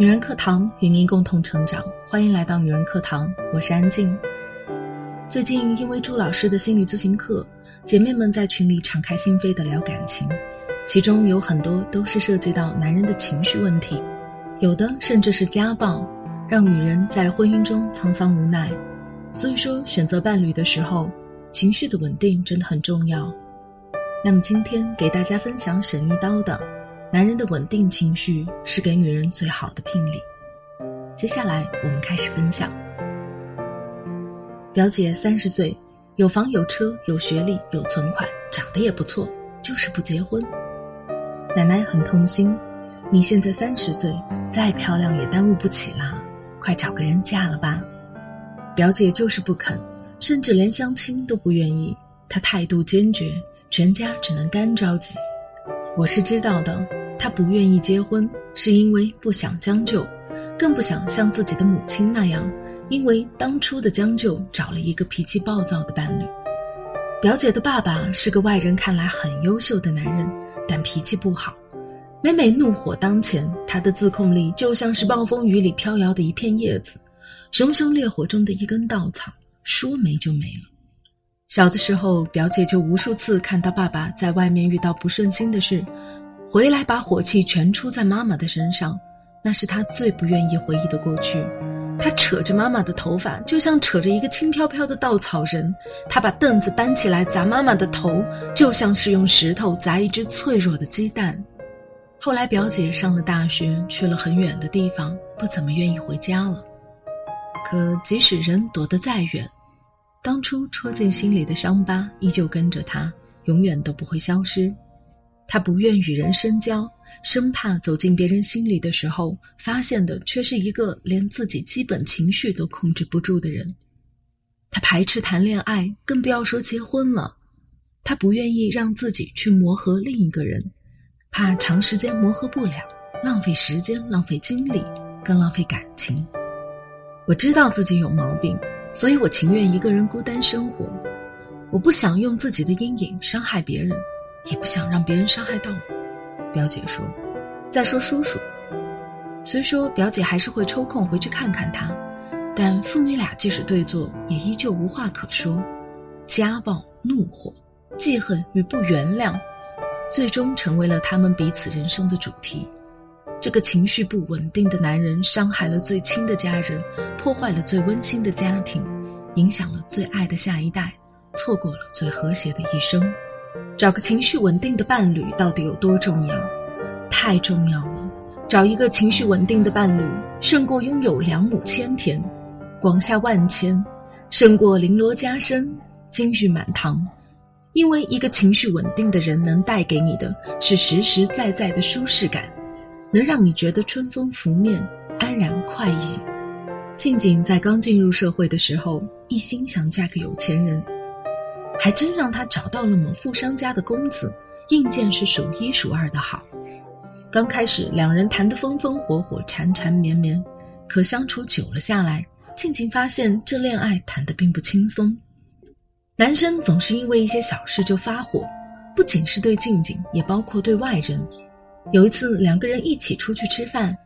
女人课堂与您共同成长，欢迎来到女人课堂，我是安静。最近因为朱老师的心理咨询课，姐妹们在群里敞开心扉的聊感情，其中有很多都是涉及到男人的情绪问题，有的甚至是家暴，让女人在婚姻中沧桑无奈。所以说，选择伴侣的时候，情绪的稳定真的很重要。那么今天给大家分享沈一刀的。男人的稳定情绪是给女人最好的聘礼。接下来我们开始分享。表姐三十岁，有房有车有学历有存款，长得也不错，就是不结婚。奶奶很痛心，你现在三十岁，再漂亮也耽误不起啦，快找个人嫁了吧。表姐就是不肯，甚至连相亲都不愿意，她态度坚决，全家只能干着急。我是知道的。他不愿意结婚，是因为不想将就，更不想像自己的母亲那样，因为当初的将就找了一个脾气暴躁的伴侣。表姐的爸爸是个外人看来很优秀的男人，但脾气不好，每每怒火当前，他的自控力就像是暴风雨里飘摇的一片叶子，熊熊烈火中的一根稻草，说没就没了。小的时候，表姐就无数次看到爸爸在外面遇到不顺心的事。回来把火气全出在妈妈的身上，那是他最不愿意回忆的过去。他扯着妈妈的头发，就像扯着一个轻飘飘的稻草人；他把凳子搬起来砸妈妈的头，就像是用石头砸一只脆弱的鸡蛋。后来表姐上了大学，去了很远的地方，不怎么愿意回家了。可即使人躲得再远，当初戳进心里的伤疤依旧跟着他，永远都不会消失。他不愿与人深交，生怕走进别人心里的时候，发现的却是一个连自己基本情绪都控制不住的人。他排斥谈恋爱，更不要说结婚了。他不愿意让自己去磨合另一个人，怕长时间磨合不了，浪费时间、浪费精力，更浪费感情。我知道自己有毛病，所以我情愿一个人孤单生活。我不想用自己的阴影伤害别人。也不想让别人伤害到我，表姐说。再说叔叔，虽说表姐还是会抽空回去看看他，但父女俩即使对坐，也依旧无话可说。家暴、怒火、记恨与不原谅，最终成为了他们彼此人生的主题。这个情绪不稳定的男人，伤害了最亲的家人，破坏了最温馨的家庭，影响了最爱的下一代，错过了最和谐的一生。找个情绪稳定的伴侣到底有多重要？太重要了！找一个情绪稳定的伴侣，胜过拥有两亩千田、广厦万千，胜过绫罗加身、金玉满堂。因为一个情绪稳定的人，能带给你的是实实在在的舒适感，能让你觉得春风拂面、安然快意。静静在刚进入社会的时候，一心想嫁个有钱人。还真让他找到了某富商家的公子，硬件是数一数二的好。刚开始两人谈得风风火火、缠缠绵绵，可相处久了下来，静静发现这恋爱谈得并不轻松。男生总是因为一些小事就发火，不仅是对静静，也包括对外人。有一次两个人一起出去吃饭，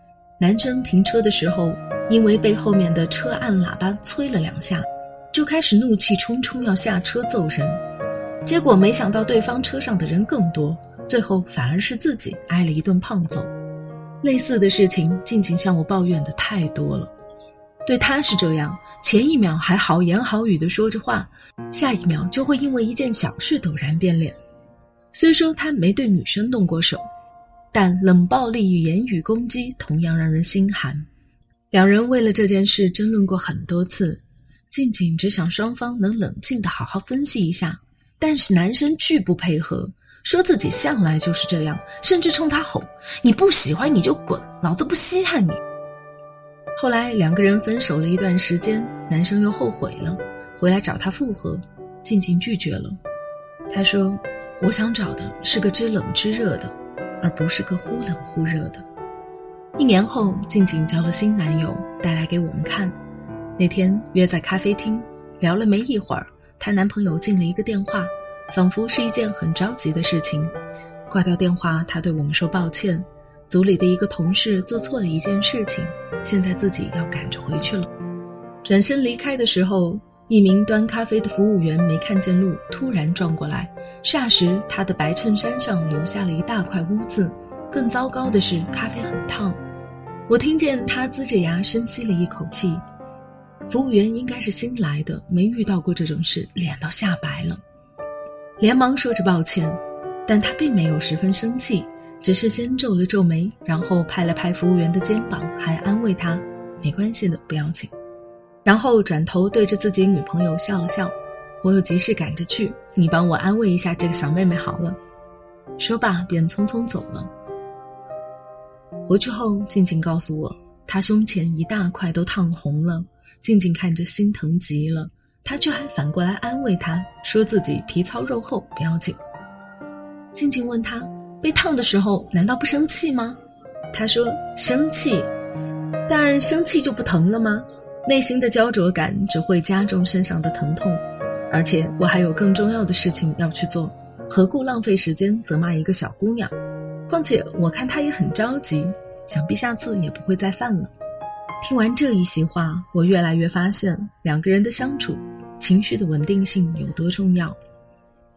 男生停车的时候，因为被后面的车按喇叭催了两下。就开始怒气冲冲要下车揍人，结果没想到对方车上的人更多，最后反而是自己挨了一顿胖揍。类似的事情，静静向我抱怨的太多了。对他是这样，前一秒还好言好语的说着话，下一秒就会因为一件小事陡然变脸。虽说他没对女生动过手，但冷暴力与言语攻击同样让人心寒。两人为了这件事争论过很多次。静静只想双方能冷静的好好分析一下，但是男生拒不配合，说自己向来就是这样，甚至冲他吼：“你不喜欢你就滚，老子不稀罕你。”后来两个人分手了一段时间，男生又后悔了，回来找她复合，静静拒绝了。他说：“我想找的是个知冷知热的，而不是个忽冷忽热的。”一年后，静静交了新男友，带来给我们看。那天约在咖啡厅聊了没一会儿，她男朋友进了一个电话，仿佛是一件很着急的事情。挂掉电话，她对我们说抱歉，组里的一个同事做错了一件事情，现在自己要赶着回去了。转身离开的时候，一名端咖啡的服务员没看见路，突然撞过来，霎时他的白衬衫上留下了一大块污渍。更糟糕的是，咖啡很烫。我听见他呲着牙深吸了一口气。服务员应该是新来的，没遇到过这种事，脸都吓白了，连忙说着抱歉，但他并没有十分生气，只是先皱了皱眉，然后拍了拍服务员的肩膀，还安慰他：“没关系的，不要紧。”然后转头对着自己女朋友笑了笑：“我有急事赶着去，你帮我安慰一下这个小妹妹好了。”说罢便匆匆走了。回去后，静静告诉我，她胸前一大块都烫红了。静静看着心疼极了，他却还反过来安慰她，说自己皮糙肉厚，不要紧。静静问他，被烫的时候难道不生气吗？他说生气，但生气就不疼了吗？内心的焦灼感只会加重身上的疼痛，而且我还有更重要的事情要去做，何故浪费时间责骂一个小姑娘？况且我看她也很着急，想必下次也不会再犯了。听完这一席话，我越来越发现两个人的相处，情绪的稳定性有多重要。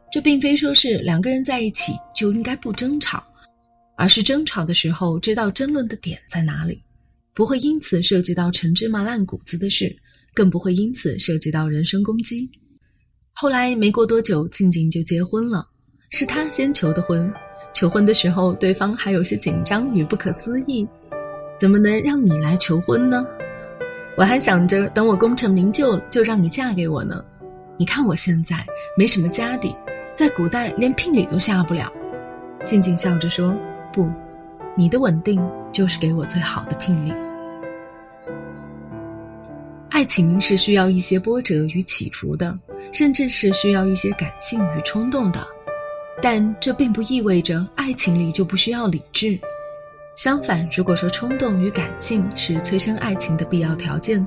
这并非说是两个人在一起就应该不争吵，而是争吵的时候知道争论的点在哪里，不会因此涉及到陈芝麻烂谷子的事，更不会因此涉及到人身攻击。后来没过多久，静静就结婚了，是他先求的婚。求婚的时候，对方还有些紧张与不可思议。怎么能让你来求婚呢？我还想着等我功成名就就让你嫁给我呢。你看我现在没什么家底，在古代连聘礼都下不了。静静笑着说：“不，你的稳定就是给我最好的聘礼。”爱情是需要一些波折与起伏的，甚至是需要一些感性与冲动的，但这并不意味着爱情里就不需要理智。相反，如果说冲动与感性是催生爱情的必要条件，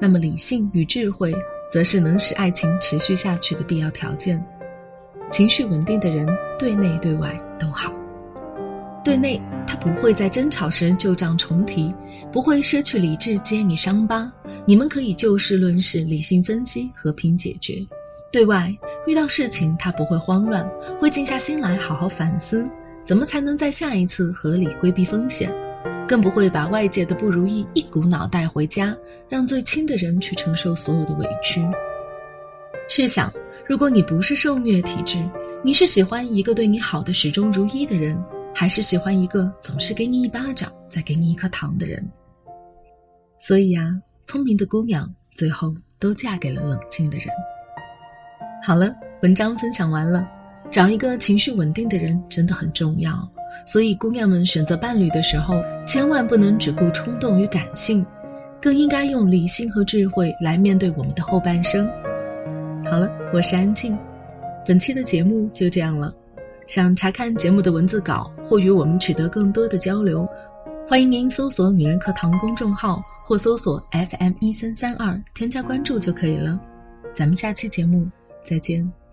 那么理性与智慧则是能使爱情持续下去的必要条件。情绪稳定的人，对内对外都好。对内，他不会在争吵时旧账重提，不会失去理智揭你伤疤，你们可以就事论事，理性分析，和平解决。对外，遇到事情他不会慌乱，会静下心来好好反思。怎么才能在下一次合理规避风险？更不会把外界的不如意一股脑带回家，让最亲的人去承受所有的委屈。试想，如果你不是受虐体质，你是喜欢一个对你好的始终如一的人，还是喜欢一个总是给你一巴掌再给你一颗糖的人？所以呀，聪明的姑娘最后都嫁给了冷静的人。好了，文章分享完了。找一个情绪稳定的人真的很重要，所以姑娘们选择伴侣的时候，千万不能只顾冲动与感性，更应该用理性和智慧来面对我们的后半生。好了，我是安静，本期的节目就这样了。想查看节目的文字稿或与我们取得更多的交流，欢迎您搜索“女人课堂”公众号或搜索 FM 一三三二添加关注就可以了。咱们下期节目再见。